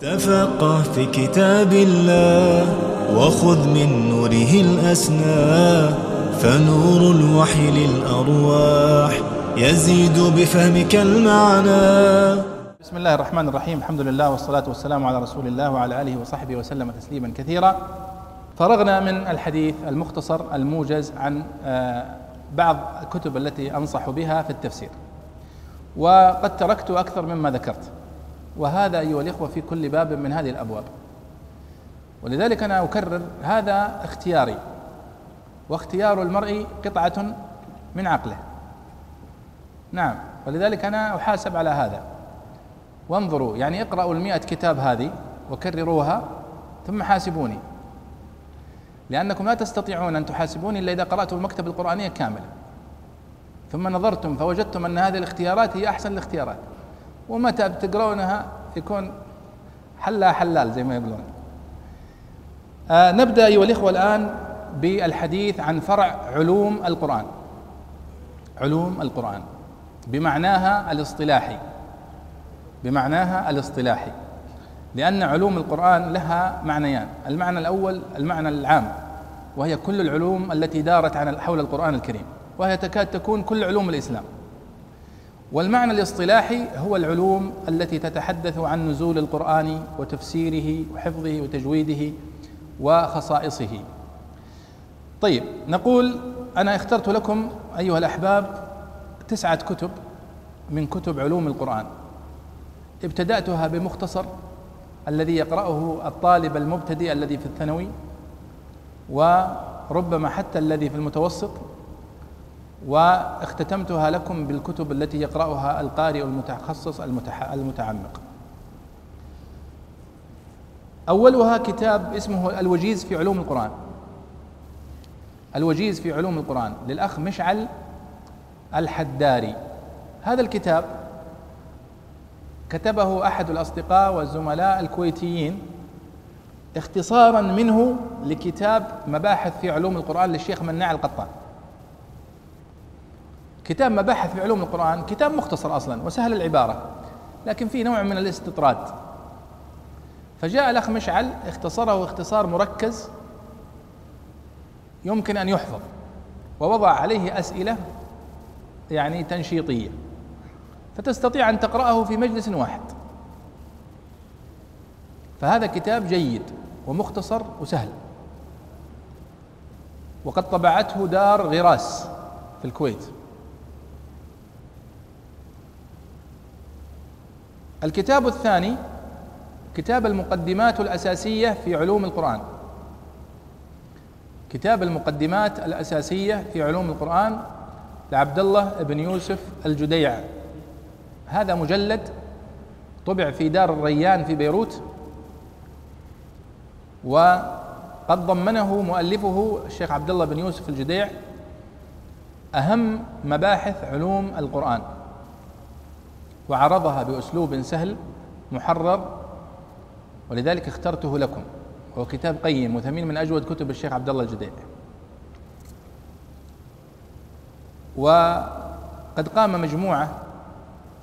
تفقه في كتاب الله وخذ من نوره الأسنى فنور الوحي للأرواح يزيد بفهمك المعنى. بسم الله الرحمن الرحيم الحمد لله والصلاة والسلام على رسول الله وعلى آله وصحبه وسلم تسليما كثيرا. فرغنا من الحديث المختصر الموجز عن آه، بعض الكتب التي أنصح بها في التفسير. وقد تركت أكثر مما ذكرت. وهذا أيها الإخوة في كل باب من هذه الأبواب. ولذلك أنا أكرر هذا اختياري. واختيار المرء قطعة من عقله. نعم ولذلك أنا أحاسب على هذا. وانظروا يعني اقرأوا المئة كتاب هذه وكرروها ثم حاسبوني. لأنكم لا تستطيعون أن تحاسبوني إلا إذا قرأتوا المكتب القرآنية كاملة ثم نظرتم فوجدتم أن هذه الاختيارات هي أحسن الاختيارات. ومتى بتقرونها؟ يكون حلا حلال زي ما يقولون. آه نبدأ أيها الإخوة الآن بالحديث عن فرع علوم القرآن. علوم القرآن. بمعناها الاصطلاحي. بمعناها الاصطلاحي. لأن علوم القرآن لها معنيان. المعنى الأول المعنى العام وهي كل العلوم التي دارت عن حول القرآن الكريم وهي تكاد تكون كل علوم الإسلام. والمعنى الاصطلاحي هو العلوم التي تتحدث عن نزول القرآن وتفسيره وحفظه وتجويده وخصائصه. طيب نقول أنا اخترت لكم أيها الأحباب تسعة كتب من كتب علوم القرآن. ابتدأتها بمختصر الذي يقرأه الطالب المبتدئ الذي في الثانوي وربما حتى الذي في المتوسط واختتمتها لكم بالكتب التي يقرأها القارئ المتخصص المتعمق. أولها كتاب اسمه الوجيز في علوم القرآن. الوجيز في علوم القرآن للأخ مشعل الحداري. هذا الكتاب كتبه أحد الأصدقاء والزملاء الكويتيين اختصارا منه لكتاب مباحث في علوم القرآن للشيخ مناع القطان. كتاب مباحث في علوم القرآن كتاب مختصر أصلا وسهل العبارة لكن فيه نوع من الاستطراد. فجاء الأخ مشعل اختصره اختصار مركز يمكن أن يحفظ ووضع عليه أسئلة يعني تنشيطية فتستطيع أن تقرأه في مجلس واحد. فهذا كتاب جيد ومختصر وسهل. وقد طبعته دار غراس في الكويت. الكتاب الثاني كتاب المقدمات الأساسية في علوم القرآن. كتاب المقدمات الأساسية في علوم القرآن لعبد الله بن يوسف الجديع. هذا مجلد طبع في دار الريان في بيروت وقد ضمنه مؤلفه الشيخ عبد الله بن يوسف الجديع أهم مباحث علوم القرآن. وعرضها بأسلوب سهل محرر ولذلك اخترته لكم. هو كتاب قيم وثمين من أجود كتب الشيخ عبد الله الجديد. وقد قام مجموعة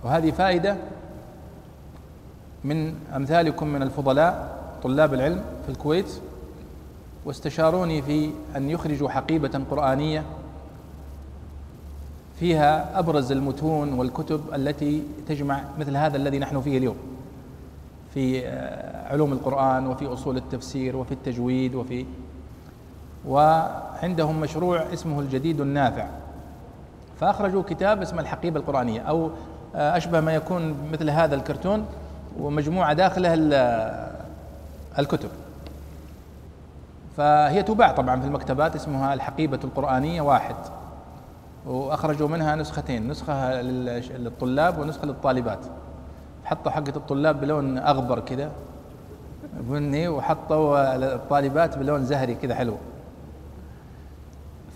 وهذه فائدة من أمثالكم من الفضلاء طلاب العلم في الكويت واستشاروني في أن يخرجوا حقيبة قرآنية فيها أبرز المتون والكتب التي تجمع مثل هذا الذي نحن فيه اليوم. في آه، علوم القرآن وفي أصول التفسير وفي التجويد وفي وعندهم مشروع اسمه الجديد النافع. فأخرجوا كتاب اسمه الحقيبة القرآنية أو آه، أشبه ما يكون مثل هذا الكرتون ومجموعة داخله الكتب. فهي تباع طبعا في المكتبات اسمها الحقيبة القرآنية واحد. وأخرجوا منها نسختين نسخة للطلاب ونسخة للطالبات. حطوا حقة الطلاب بلون أغبر كذا بني وحطوا الطالبات بلون زهري كذا حلو.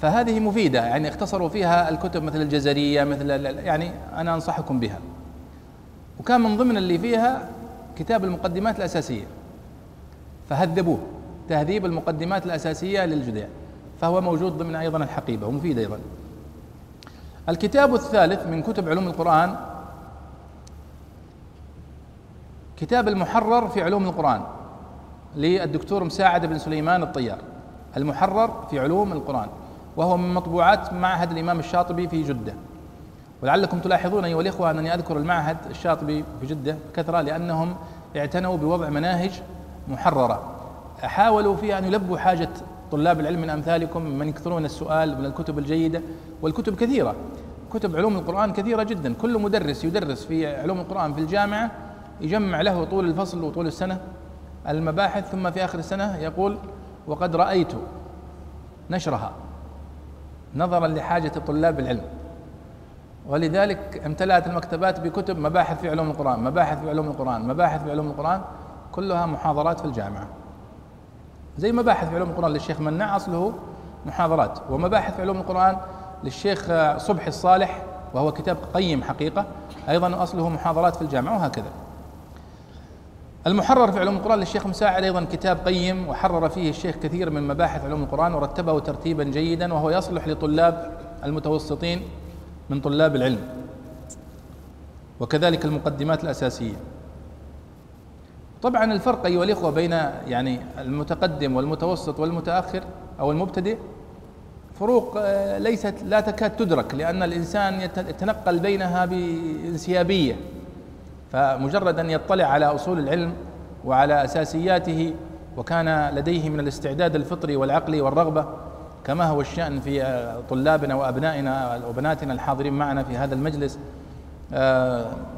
فهذه مفيدة يعني اختصروا فيها الكتب مثل الجزرية مثل يعني أنا أنصحكم بها. وكان من ضمن اللي فيها كتاب المقدمات الأساسية. فهذبوه تهذيب المقدمات الأساسية للجديع فهو موجود ضمن أيضا الحقيبة ومفيد أيضا. الكتاب الثالث من كتب علوم القرآن كتاب المحرر في علوم القرآن للدكتور مساعد بن سليمان الطيار المحرر في علوم القرآن وهو من مطبوعات معهد الإمام الشاطبي في جدة. ولعلكم تلاحظون أيها الإخوة أنني أذكر المعهد الشاطبي في جدة بكثرة لأنهم اعتنوا بوضع مناهج محررة حاولوا فيها أن يلبوا حاجة طلاب العلم من أمثالكم من يكثرون السؤال من الكتب الجيدة والكتب كثيرة. كتب علوم القرآن كثيرة جدا. كل مدرس يدرس في علوم القرآن في الجامعة يجمع له طول الفصل وطول السنة المباحث ثم في آخر السنة يقول وقد رأيت نشرها نظرا لحاجة طلاب العلم ولذلك امتلأت المكتبات بكتب مباحث في علوم القرآن مباحث في علوم القرآن مباحث في علوم القرآن كلها محاضرات في الجامعة. زي مباحث في علوم القرآن للشيخ منع أصله محاضرات ومباحث في علوم القرآن للشيخ صبحي الصالح وهو كتاب قيم حقيقة أيضا أصله محاضرات في الجامعة وهكذا. المحرر في علوم القرآن للشيخ مساعد أيضا كتاب قيم وحرر فيه الشيخ كثير من مباحث علوم القرآن ورتبه ترتيبا جيدا وهو يصلح لطلاب المتوسطين من طلاب العلم وكذلك المقدمات الأساسية. طبعا الفرق أيها الإخوة بين يعني المتقدم والمتوسط والمتأخر أو المبتدئ فروق آه، ليست لا تكاد تدرك لأن الإنسان يتنقل بينها بانسيابية فمجرد أن يطلع على أصول العلم وعلى أساسياته وكان لديه من الاستعداد الفطري والعقلي والرغبة كما هو الشأن في آه، طلابنا وأبنائنا وبناتنا الحاضرين معنا في هذا المجلس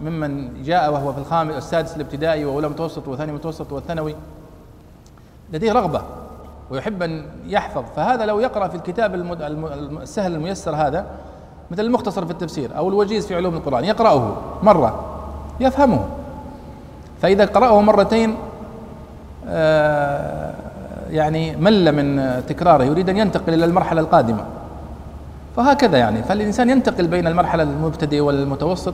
ممن جاء وهو في الخامس السادس الابتدائي وأولى متوسط وثاني متوسط والثانوي لديه رغبة ويحب أن يحفظ. فهذا لو يقرأ في الكتاب السهل الميسر هذا مثل المختصر في التفسير أو الوجيز في علوم القرآن يقرأه مرة يفهمه. فإذا قرأه مرتين آه، يعني مل من تكراره يريد أن ينتقل إلى المرحلة القادمة. فهكذا يعني. فالإنسان ينتقل بين المرحلة المبتدئ والمتوسط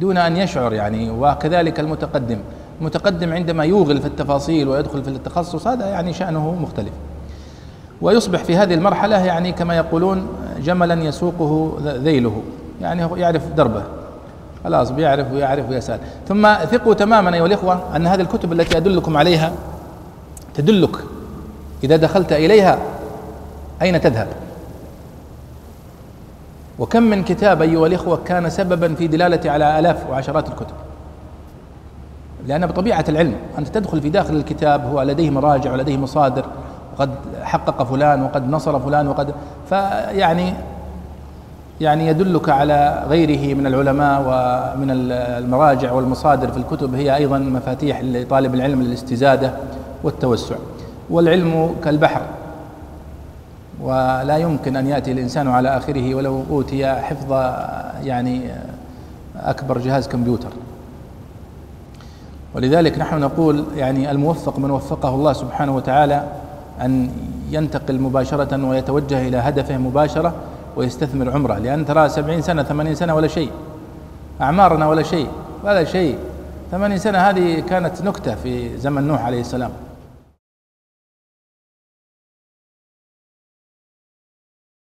دون أن يشعر يعني. وكذلك المتقدم. المتقدم عندما يوغل في التفاصيل ويدخل في التخصص هذا يعني شأنه مختلف. ويصبح في هذه المرحلة يعني كما يقولون جملا يسوقه ذيله. يعني يعرف دربه. خلاص بيعرف ويعرف ويسأل. ثم ثقوا تماما أيها الإخوة أن هذه الكتب التي أدلكم عليها تدلك. إذا دخلت إليها أين تذهب؟ وكم من كتاب أيها الإخوة كان سببا في دلالة على آلاف وعشرات الكتب؟ لأن بطبيعة العلم أنت تدخل في داخل الكتاب هو لديه مراجع ولديه مصادر وقد حقق فلان وقد نصر فلان وقد فيعني يعني يدلك على غيره من العلماء ومن المراجع والمصادر في الكتب هي أيضا مفاتيح لطالب العلم للاستزادة والتوسع. والعلم كالبحر. ولا يمكن أن يأتي الإنسان على آخره ولو أوتي حفظ يعني أكبر جهاز كمبيوتر. ولذلك نحن نقول يعني الموفق من وفقه الله سبحانه وتعالى أن ينتقل مباشرة ويتوجه إلى هدفه مباشرة ويستثمر عمره. لأن ترى سبعين سنة ثمانين سنة ولا شيء. أعمارنا ولا شيء. ولا شيء. ثمانين سنة هذه كانت نكتة في زمن نوح عليه السلام.